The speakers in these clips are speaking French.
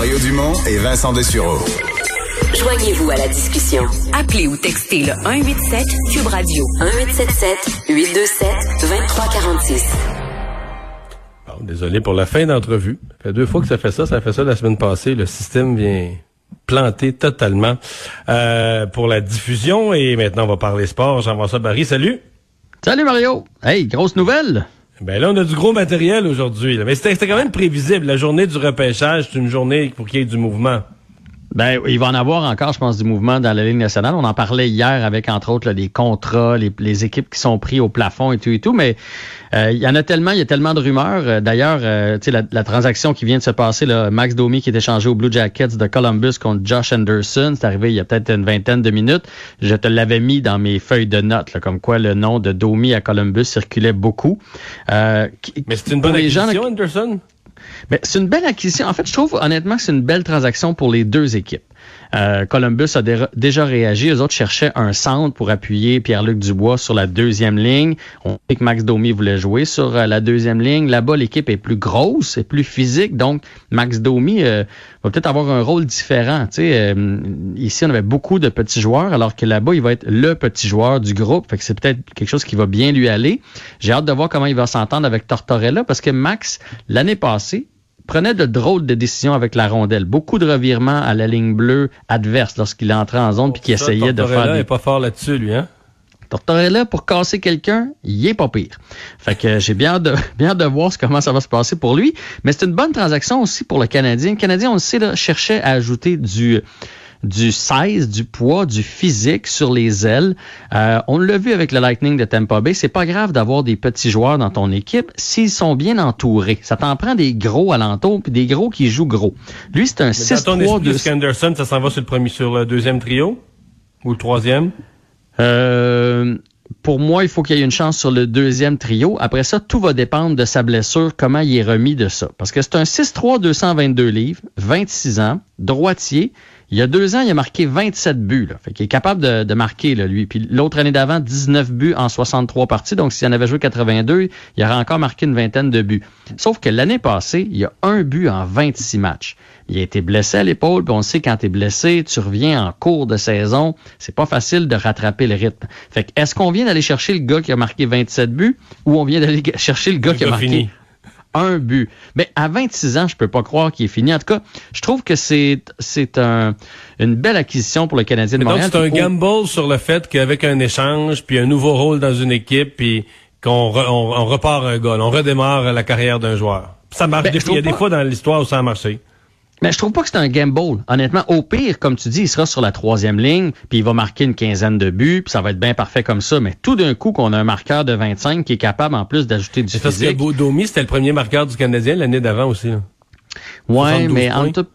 Mario Dumont et Vincent Dessureau. Joignez-vous à la discussion. Appelez ou textez le 187 Cube Radio 1877 827 2346. désolé pour la fin d'entrevue. Ça fait deux fois que ça fait ça. Ça fait ça la semaine passée. Le système vient planter totalement euh, pour la diffusion. Et maintenant, on va parler sport. Jean-François Barry, salut. Salut Mario. Hey, grosse nouvelle. Ben là, on a du gros matériel aujourd'hui. Mais c'était quand même prévisible. La journée du repêchage, c'est une journée pour qu'il y ait du mouvement. Ben, il va en avoir encore, je pense, du mouvement dans la Ligue nationale. On en parlait hier avec, entre autres, les contrats, les, équipes qui sont pris au plafond et tout et tout. Mais euh, il y en a tellement, il y a tellement de rumeurs. Euh, d'ailleurs, euh, tu sais, la, la, transaction qui vient de se passer, là, Max Domi qui est échangé aux Blue Jackets de Columbus contre Josh Anderson, c'est arrivé il y a peut-être une vingtaine de minutes. Je te l'avais mis dans mes feuilles de notes, comme quoi le nom de Domi à Columbus circulait beaucoup. mais c'est une bonne acquisition, Anderson? Mais c'est une belle acquisition. En fait, je trouve honnêtement que c'est une belle transaction pour les deux équipes. Euh, Columbus a déjà réagi. Les autres cherchaient un centre pour appuyer Pierre-Luc Dubois sur la deuxième ligne. On sait que Max Domi voulait jouer sur euh, la deuxième ligne. Là-bas, l'équipe est plus grosse, et plus physique. Donc, Max Domi euh, va peut-être avoir un rôle différent. ici, on avait beaucoup de petits joueurs, alors que là-bas, il va être le petit joueur du groupe. Fait c'est peut-être quelque chose qui va bien lui aller. J'ai hâte de voir comment il va s'entendre avec Tortorella parce que Max, l'année passée, prenait de drôles de décisions avec la rondelle. Beaucoup de revirements à la ligne bleue adverse lorsqu'il entrait en zone puis qu'il essayait de faire. Des... est pas fort là-dessus, lui, hein? Tortorella, pour casser quelqu'un, il est pas pire. Fait que j'ai bien de, bien de voir comment ça va se passer pour lui. Mais c'est une bonne transaction aussi pour le Canadien. Le Canadien, on le sait, là, cherchait à ajouter du, du size, du poids, du physique sur les ailes. Euh, on l'a vu avec le Lightning de Tampa Bay. C'est pas grave d'avoir des petits joueurs dans ton équipe s'ils sont bien entourés. Ça t'en prend des gros alentours puis des gros qui jouent gros. Lui, c'est un 6-3 de Skanderson, ça s'en va sur le premier, sur le deuxième trio? Ou le troisième? Euh, pour moi, il faut qu'il y ait une chance sur le deuxième trio. Après ça, tout va dépendre de sa blessure, comment il est remis de ça. Parce que c'est un 6-3, 222 livres, 26 ans, droitier. Il y a deux ans, il a marqué 27 buts. Là. Fait qu'il est capable de, de marquer, là, lui. Puis l'autre année d'avant, 19 buts en 63 parties. Donc, s'il en avait joué 82, il aurait encore marqué une vingtaine de buts. Sauf que l'année passée, il y a un but en 26 matchs. Il a été blessé à l'épaule, puis on sait quand tu es blessé, tu reviens en cours de saison, c'est pas facile de rattraper le rythme. Fait que est-ce qu'on vient d'aller chercher le gars qui a marqué 27 buts ou on vient d'aller chercher le gars qui a marqué un but. Mais à 26 ans, je peux pas croire qu'il est fini. En tout cas, je trouve que c'est c'est un, une belle acquisition pour le Canadien de Montréal. Donc c'est un gamble sur le fait qu'avec un échange, puis un nouveau rôle dans une équipe, puis qu'on on, repart un gars, on redémarre la carrière d'un joueur. Ça marche. Ben, il y a des fois dans l'histoire où ça a marché. Mais je trouve pas que c'est un gamble. Honnêtement, au pire, comme tu dis, il sera sur la troisième ligne, puis il va marquer une quinzaine de buts, puis ça va être bien parfait comme ça. Mais tout d'un coup, qu'on a un marqueur de 25 qui est capable en plus d'ajouter du physique. Parce que Domi, c'était le premier marqueur du Canadien l'année d'avant aussi. Là. Ouais, mais en tout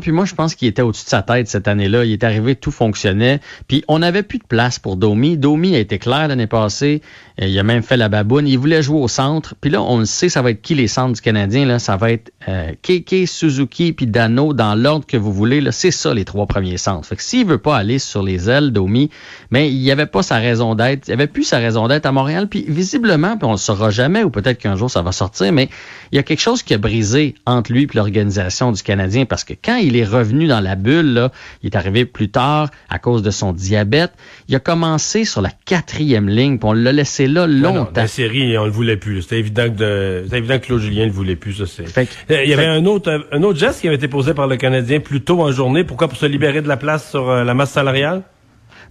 puis moi, je pense qu'il était au-dessus de sa tête cette année-là. Il est arrivé, tout fonctionnait. Puis on n'avait plus de place pour Domi. Domi a été clair l'année passée. Euh, il a même fait la baboune. Il voulait jouer au centre. Puis là, on le sait, ça va être qui les centres du Canadien. Là? Ça va être euh, Keke, Suzuki puis Dano dans l'ordre que vous voulez. Là. C'est ça, les trois premiers centres. Fait que s'il veut pas aller sur les ailes, Domi, mais il n'y avait pas sa raison d'être. Il avait plus sa raison d'être à Montréal. Puis visiblement, puis on le saura jamais, ou peut-être qu'un jour ça va sortir, mais il y a quelque chose qui a brisé entre lui et l'organisation du Canadien parce que quand il est revenu dans la bulle, là, il est arrivé plus tard à cause de son diabète. Il a commencé sur la quatrième ligne, puis on l'a laissé là longtemps. la série, on le voulait plus. C'était évident que c'était évident que Claude Julien ne le voulait plus. Ça, c'est. Il y avait un autre un autre geste qui avait été posé par le Canadien plus tôt en journée. Pourquoi? Pour se libérer de la place sur euh, la masse salariale?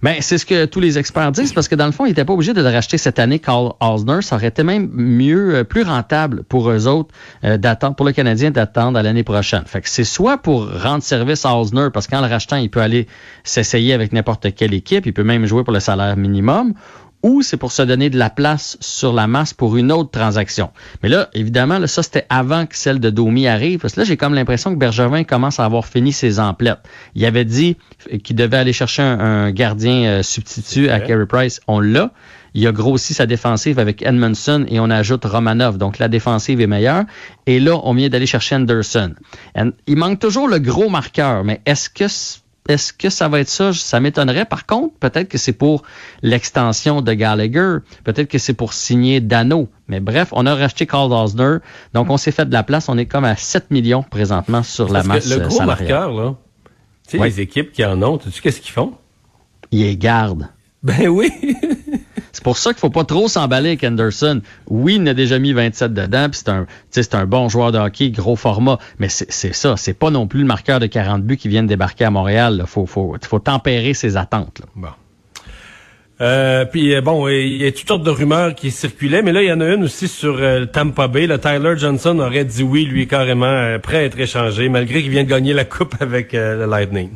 Ben, c'est ce que tous les experts disent, parce que dans le fond, ils n'étaient pas obligés de le racheter cette année, Carl Osner. Ça aurait été même mieux, euh, plus rentable pour eux autres euh, d'attendre, pour le Canadien d'attendre à l'année prochaine. Fait que c'est soit pour rendre service à Osner, parce qu'en le rachetant, il peut aller s'essayer avec n'importe quelle équipe, il peut même jouer pour le salaire minimum, ou c'est pour se donner de la place sur la masse pour une autre transaction. Mais là, évidemment, là, ça, c'était avant que celle de Domi arrive, parce que là, j'ai comme l'impression que Bergevin commence à avoir fini ses emplettes. Il avait dit qu'il devait aller chercher un, gardien euh, substitut à Carey Price. On l'a. Il a grossi sa défensive avec Edmondson et on ajoute Romanov. Donc, la défensive est meilleure. Et là, on vient d'aller chercher Anderson. il manque toujours le gros marqueur, mais est-ce que Est-ce que ça va être ça? Ça m'étonnerait. Par contre, peut-être que c'est pour l'extension de Gallagher. Peut-être que c'est pour signer Dano. Mais bref, on a racheté Carl Osner. Donc, on s'est fait de la place. On est comme à 7 millions présentement sur la masse Le gros salariale. marqueur, là, tu sais, les équipes qui en ont, tu sais qu'est-ce qu'ils font? Ils les gardent. Ben oui! C'est pour ça qu'il faut pas trop s'emballer avec Anderson. Oui, il a déjà mis 27 dedans, puis c'est un, c'est un bon joueur de hockey, gros format. Mais c'est ça, c'est pas non plus le marqueur de 40 buts qui vient de débarquer à Montréal. Il faut, faut, faut tempérer ses attentes. Là. Bon. Euh, puis euh, bon, il y a toutes sortes de rumeurs qui circulaient, mais là, il y en a une aussi sur euh, Tampa Bay. Le Tyler Johnson aurait dit oui, lui, carrément, prêt à être échangé, malgré qu'il vient de gagner la coupe avec le Lightning.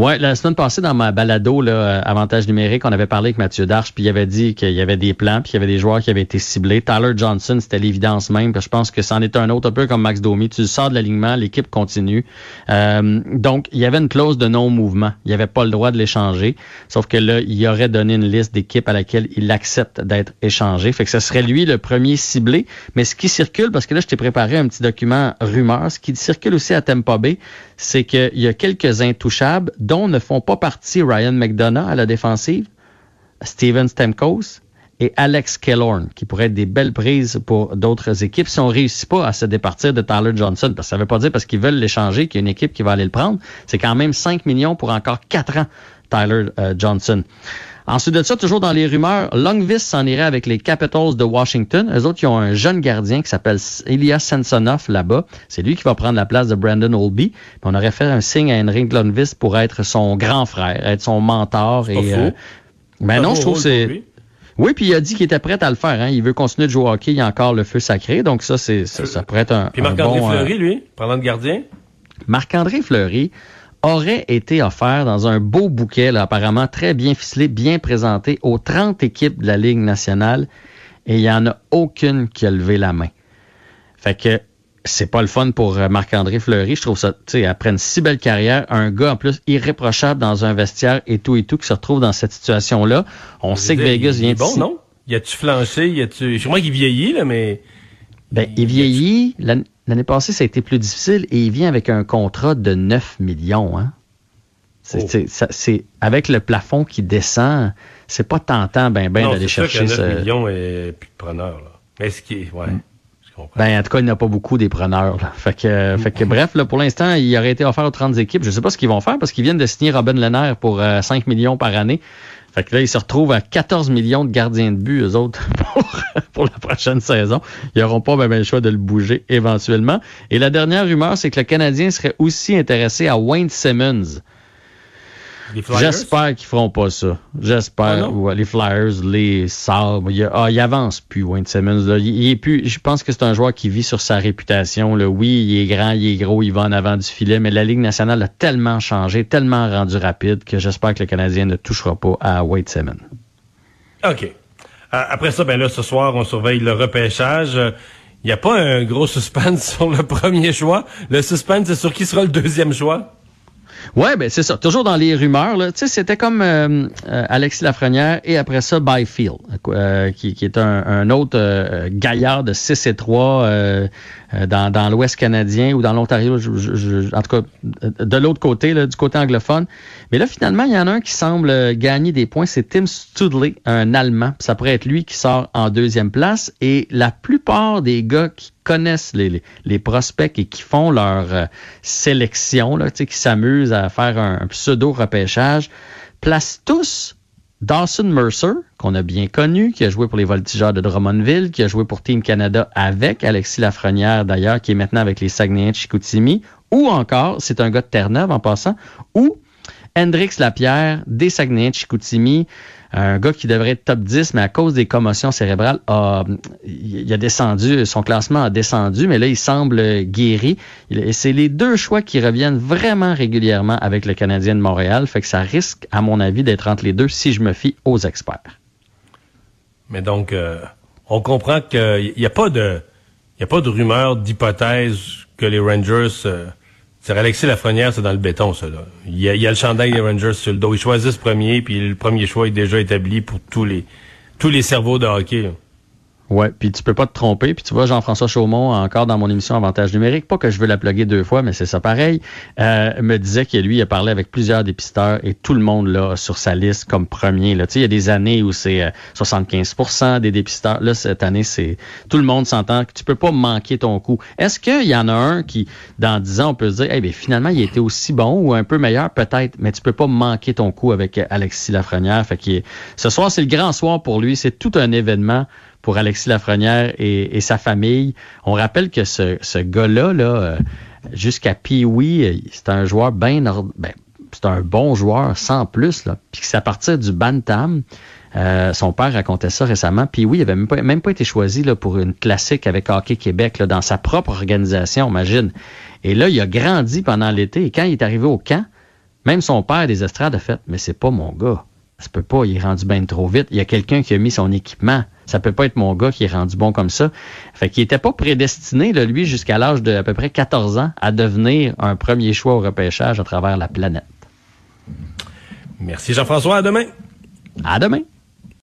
Ouais, la semaine passée, dans ma balado, là, euh, Avantage numérique, on avait parlé avec Mathieu Darche, puis il avait dit qu'il y avait des plans, puis qu'il y avait des joueurs qui avaient été ciblés. Tyler Johnson, c'était l'évidence même, puis je pense que c'en est un autre, un peu comme Max Domi. Tu sors de l'alignement, l'équipe continue. Euh, donc, il y avait une clause de non-mouvement. Il n'y avait pas le droit de l'échanger, sauf que là, il aurait donné une liste d'équipes à laquelle il accepte d'être échangé. Fait que ce serait lui le premier ciblé. Mais ce qui circule, parce que là, je t'ai préparé un petit document rumeur, ce qui circule aussi à Tampa Bay, c'est qu'il y a quelques intouchables dont ne font pas partie Ryan McDonough à la défensive, Steven Stamkos et Alex Killorn, qui pourraient être des belles prises pour d'autres équipes si on réussit pas à se départir de Tyler Johnson. Parce que ça veut pas dire parce qu'ils veulent l'échanger qu'il y a une équipe qui va aller le prendre. C'est quand même 5 millions pour encore 4 ans, Tyler euh, Johnson. Ensuite de ça, toujours dans les rumeurs, Longvis s'en irait avec les Capitals de Washington. Eux autres, ils ont un jeune gardien qui s'appelle Ilya Samsonov là-bas. C'est lui qui va prendre la place de Brandon Olby. On aurait fait un signe à Henrik Longvis pour être son grand frère, être son mentor. et, euh, ben non, je trouve c'est... Oui, puis il a dit qu'il était prêt à le faire. Hein. Il veut continuer de jouer au hockey. Il y a encore le feu sacré. Donc ça, c'est ça, ça pourrait être un, Puis Marc-André bon, Fleury, lui, parlant de gardien? Marc-André Fleury aurait été offert dans un beau bouquet, là, apparemment très bien ficelé, bien présenté aux 30 équipes de la Ligue nationale, et il n'y en a aucune qui a levé la main. Fait que c'est pas le fun pour Marc-André Fleury. Je trouve ça, tu sais, après une si belle carrière, un gars en plus irréprochable dans un vestiaire et tout et tout qui se retrouve dans cette situation-là. On sait que Vegas vient est bon, non? Y a-tu flanché? Y a-tu... Je crois qu'il vieillit, là, mais... Ben, il vieillit. L'an- L'année passée, ça a été plus difficile et il vient avec un contrat de 9 millions. Hein? C'est, Oh. c'est- avec le plafond qui descend, c'est pas tentant ben ben d'aller c'est sûr chercher qu'à 9 ce. millions et plus de preneurs, là. Mais ce qui est... Ouais, comprends. Ben, en tout cas, il n'y a pas beaucoup des preneurs. Là. Fait que, fait que bref, là, pour l'instant, il aurait été offert aux 30 équipes. Je sais pas ce qu'ils vont faire parce qu'ils viennent de signer Robin Lehner pour euh, 5 millions par année. Fait que là, ils se retrouvent à 14 millions de gardiens de but, eux autres, pour, la prochaine saison. Ils n'auront pas ben, ben, le choix de le bouger éventuellement. Et la dernière rumeur, c'est que le Canadien serait aussi intéressé à Wayne Simmons. J'espère qu'ils feront pas ça. J'espère. Ah? Ouais, les Flyers, les Sabres. Il, ah, il avance plus, Wayne Simmons. Là. Il, il est plus. Je pense que c'est un joueur qui vit sur sa réputation. Là. Oui, il est grand, il est gros, il va en avant du filet, mais la Ligue nationale a tellement changé, tellement rendu rapide que j'espère que le Canadien ne touchera pas à Wade Simmons. OK. Euh, Après ça, ben là, ce soir, on surveille le repêchage. Il n'y a pas un gros suspense sur le premier choix. Le suspense, c'est sur qui sera le deuxième choix? Ouais, ben c'est ça. Toujours dans les rumeurs, là. Tu sais, c'était comme euh, euh, Alexis Lafrenière et après ça, Byfield, euh, qui, qui est un, un autre euh, gaillard de 6 et 3 euh, euh, dans, dans l'Ouest canadien ou dans l'Ontario, en tout cas, de l'autre côté, là, du côté anglophone. Mais là, finalement, il y en a un qui semble euh, gagner des points, c'est Tim Studley, un Allemand. Ça pourrait être lui qui sort en deuxième place. Et la plupart des gars qui connaissent les, les, les prospects et qui font leur euh, sélection, là, qui s'amusent à faire un, un pseudo-repêchage, placent tous Dawson Mercer, qu'on a bien connu, qui a joué pour les Voltigeurs de Drummondville, qui a joué pour Team Canada avec. Alexis Lafrenière d'ailleurs, qui est maintenant avec les Saguenayens de Chicoutimi, ou encore, c'est un gars de Terre-Neuve en passant, ou Hendrix Lapierre des Saguenayens de Chicoutimi, un gars qui devrait être top 10, mais à cause des commotions cérébrales, il a descendu, son classement a descendu, mais là, il semble guéri. C'est les deux choix qui reviennent vraiment régulièrement avec le Canadien de Montréal, fait que ça risque, à mon avis, d'être entre les deux si je me fie aux experts. Mais donc, euh, on comprend qu'il n'y a pas de, il a pas de rumeur, d'hypothèse que les Rangers, euh, c'est Alexis Lafrenière, c'est dans le béton, ça, là. Il y a, il y a le chandail des Rangers sur le dos. Ils choisissent premier, puis le premier choix est déjà établi pour tous les, tous les cerveaux de hockey. Ouais, puis tu peux pas te tromper. Puis tu vois, Jean-François Chaumont, encore dans mon émission Avantage numérique, pas que je veux la plugger deux fois, mais c'est ça pareil, euh, me disait que lui, il a parlé avec plusieurs dépisteurs et tout le monde là sur sa liste comme premier. Là. Tu sais, il y a des années où c'est 75% euh, des dépisteurs. Là, cette année, c'est tout le monde s'entend que tu peux pas manquer ton coup. Est-ce qu'il y en a un qui, dans 10 ans, on peut se dire, eh bien, finalement, il était aussi bon ou un peu meilleur, peut-être, mais tu peux pas manquer ton coup avec Alexis Lafrenière. Fait que ce soir, c'est le grand soir pour lui. C'est tout un événement pour Alexis Lafrenière et, sa famille. On rappelle que ce, ce gars-là, là, euh, jusqu'à Pee-Wee, c'est un joueur bien... Ben, c'est un bon joueur, sans plus. Là. Puis c'est à partir du Bantam. Euh, son père racontait ça récemment. Puis oui, il avait même pas, même pas été choisi là, pour une classique avec Hockey Québec là, dans sa propre organisation, imagine. Et là, il a grandi pendant l'été. Et quand il est arrivé au camp, même son père des estrades a fait Mais c'est pas mon gars. Ça peut pas, il est rendu bien trop vite. Il y a quelqu'un qui a mis son équipement. Ça peut pas être mon gars qui est rendu bon comme ça. Fait qu'il était pas prédestiné, là, lui, jusqu'à l'âge de à peu près 14 ans, à devenir un premier choix au repêchage à travers la planète. Merci Jean-François. À demain. À demain.